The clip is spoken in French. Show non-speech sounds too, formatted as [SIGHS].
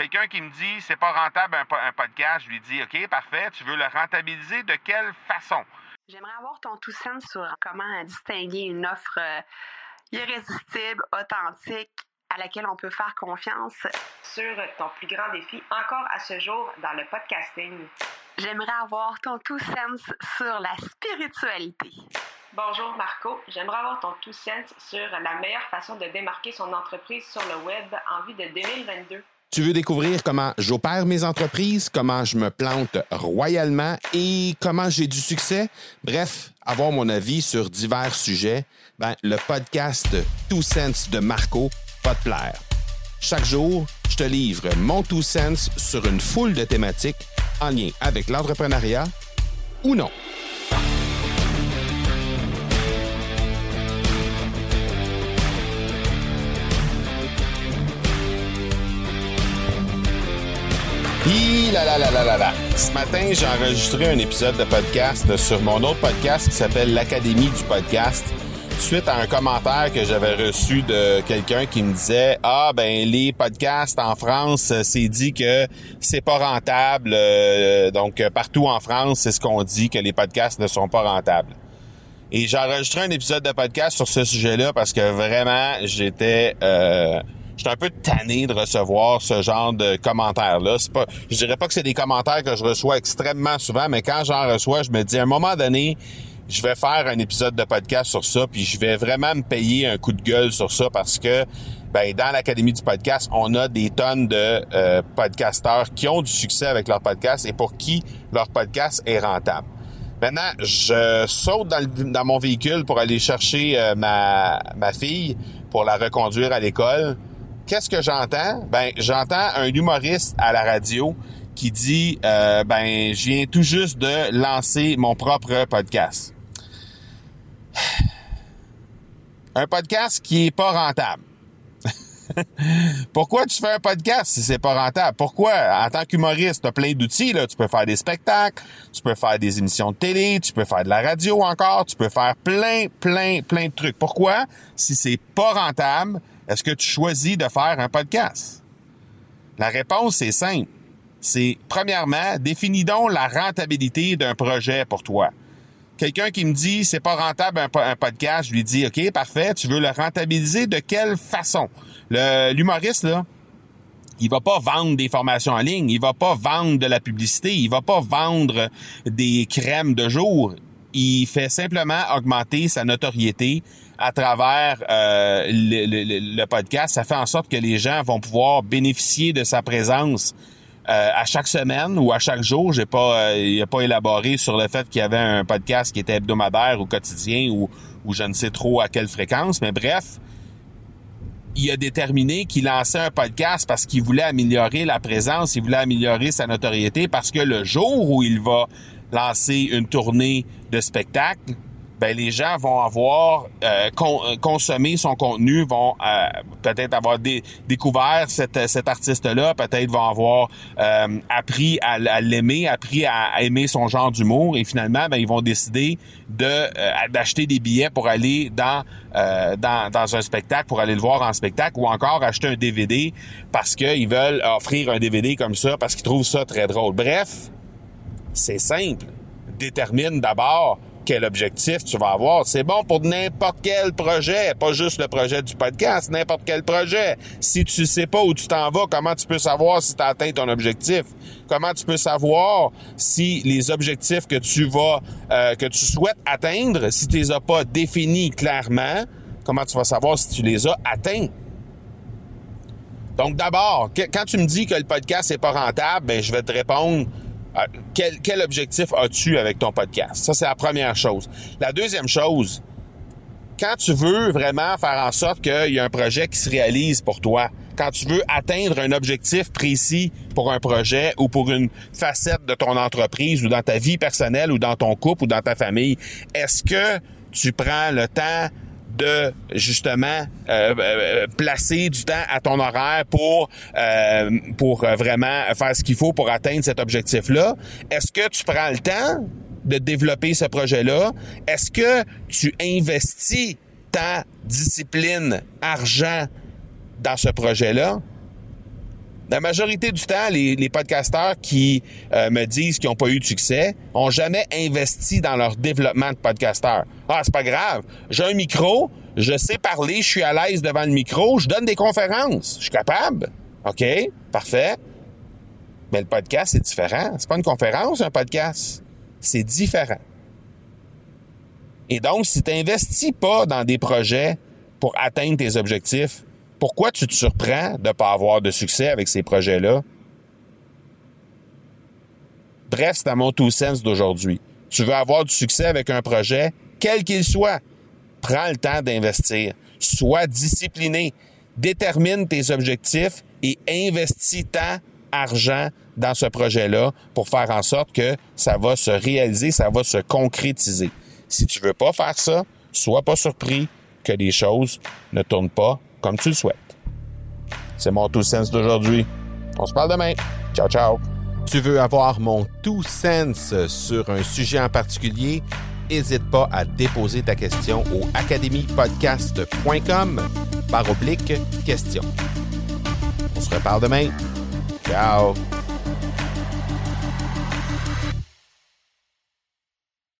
Quelqu'un qui me dit c'est pas rentable un, podcast, je lui dis OK, parfait, tu veux le rentabiliser de quelle façon? J'aimerais avoir ton tout sens sur comment distinguer une offre euh, irrésistible, authentique, à laquelle on peut faire confiance. Sur ton plus grand défi encore à ce jour dans le podcasting. J'aimerais avoir ton tout sens sur la spiritualité. Bonjour Marco, j'aimerais avoir ton tout sens sur la meilleure façon de démarquer son entreprise sur le web en vue de 2022. Tu veux découvrir comment j'opère mes entreprises, comment je me plante royalement et comment j'ai du succès? Bref, avoir mon avis sur divers sujets, ben, le podcast Two Sense de Marco va te plaire. Chaque jour, je te livre mon Two Sense sur une foule de thématiques en lien avec l'entrepreneuriat ou non. Hi là là là là là là. Ce matin, j'ai enregistré un épisode de podcast sur mon autre podcast qui s'appelle l'Académie du podcast suite à un commentaire que j'avais reçu de quelqu'un qui me disait ah ben les podcasts en France c'est dit que c'est pas rentable euh, donc partout en France c'est ce qu'on dit que les podcasts ne sont pas rentables. Et j'ai enregistré un épisode de podcast sur ce sujet-là parce que vraiment j'étais euh, J'étais un peu tanné de recevoir ce genre de commentaires-là. C'est pas, je dirais pas que c'est des commentaires que je reçois extrêmement souvent, mais quand j'en reçois, je me dis à un moment donné, je vais faire un épisode de podcast sur ça, puis je vais vraiment me payer un coup de gueule sur ça parce que ben, dans l'Académie du podcast, on a des tonnes de euh, podcasteurs qui ont du succès avec leur podcast et pour qui leur podcast est rentable. Maintenant, je saute dans, dans mon véhicule pour aller chercher euh, ma, ma fille pour la reconduire à l'école qu'est-ce que j'entends? Ben, j'entends un humoriste à la radio qui dit euh, ben je viens tout juste de lancer mon propre podcast. [SIGHS] Un podcast qui est pas rentable. [LAUGHS] Pourquoi tu fais un podcast si c'est pas rentable? Pourquoi? En tant qu'humoriste, tu as plein d'outils. Tu peux faire des spectacles, tu peux faire des émissions de télé, tu peux faire de la radio encore, tu peux faire plein, plein, plein de trucs. Pourquoi? Si c'est pas rentable, est-ce que tu choisis de faire un podcast? La réponse est simple. C'est, premièrement, définis donc la rentabilité d'un projet pour toi. Quelqu'un qui me dit c'est pas rentable un, podcast, je lui dis OK, parfait, tu veux le rentabiliser de quelle façon? L'humoriste là, il va pas vendre des formations en ligne, il va pas vendre de la publicité, il va pas vendre des crèmes de jour. Il fait simplement augmenter sa notoriété à travers euh, le, podcast, ça fait en sorte que les gens vont pouvoir bénéficier de sa présence euh, à chaque semaine ou à chaque jour. J'ai pas, euh, il a pas élaboré sur le fait qu'il y avait un podcast qui était hebdomadaire ou quotidien ou, ou je ne sais trop à quelle fréquence, mais bref, il a déterminé qu'il lançait un podcast parce qu'il voulait améliorer la présence, il voulait améliorer sa notoriété parce que le jour où il va lancer une tournée de spectacle, ben les gens vont avoir euh, euh, consommé son contenu, vont euh, peut-être avoir découvert cet, cet artiste-là, peut-être vont avoir appris à, l'aimer, appris à, aimer son genre d'humour, et finalement, ben ils vont décider de d'acheter des billets pour aller dans, dans dans un spectacle, pour aller le voir en spectacle, ou encore acheter un DVD parce qu'ils veulent offrir un DVD comme ça parce qu'ils trouvent ça très drôle. Bref, c'est simple. Détermine d'abord quel objectif tu vas avoir. C'est bon pour n'importe quel projet, pas juste le projet du podcast, n'importe quel projet. Si tu sais pas où tu t'en vas, comment tu peux savoir si tu as atteint ton objectif? Comment tu peux savoir si les objectifs que tu vas, euh, que tu souhaites atteindre, si tu les as pas définis clairement, comment tu vas savoir si tu les as atteints? Donc d'abord, quand tu me dis que le podcast n'est pas rentable, ben je vais te répondre quel, quel objectif as-tu avec ton podcast? Ça, c'est la première chose. La deuxième chose, quand tu veux vraiment faire en sorte qu'il y a un projet qui se réalise pour toi, quand tu veux atteindre un objectif précis pour un projet ou pour une facette de ton entreprise ou dans ta vie personnelle ou dans ton couple ou dans ta famille, est-ce que tu prends le temps de justement euh, euh, placer du temps à ton horaire pour euh, pour vraiment faire ce qu'il faut pour atteindre cet objectif-là. Est-ce que tu prends le temps de développer ce projet-là? Est-ce que tu investis ta discipline, argent dans ce projet-là? La majorité du temps, les, les podcasteurs qui euh, me disent qu'ils n'ont pas eu de succès ont jamais investi dans leur développement de podcasteur. Ah, c'est pas grave. J'ai un micro, je sais parler, je suis à l'aise devant le micro, je donne des conférences. Je suis capable. OK, parfait. Mais le podcast, c'est différent. C'est pas une conférence, un podcast. C'est différent. Et donc, si tu n'investis pas dans des projets pour atteindre tes objectifs, pourquoi tu te surprends de ne pas avoir de succès avec ces projets-là? Bref, c'est à mon tout sens d'aujourd'hui. Tu veux avoir du succès avec un projet, quel qu'il soit, prends le temps d'investir. Sois discipliné. Détermine tes objectifs et investis tant argent dans ce projet-là pour faire en sorte que ça va se réaliser, ça va se concrétiser. Si tu veux pas faire ça, sois pas surpris que les choses ne tournent pas comme tu le souhaites. C'est mon tout sens d'aujourd'hui. On se parle demain. Ciao, ciao. Tu veux avoir mon tout sens sur un sujet en particulier? N'hésite pas à déposer ta question au academypodcast.com par oblique question. On se reparle demain. Ciao.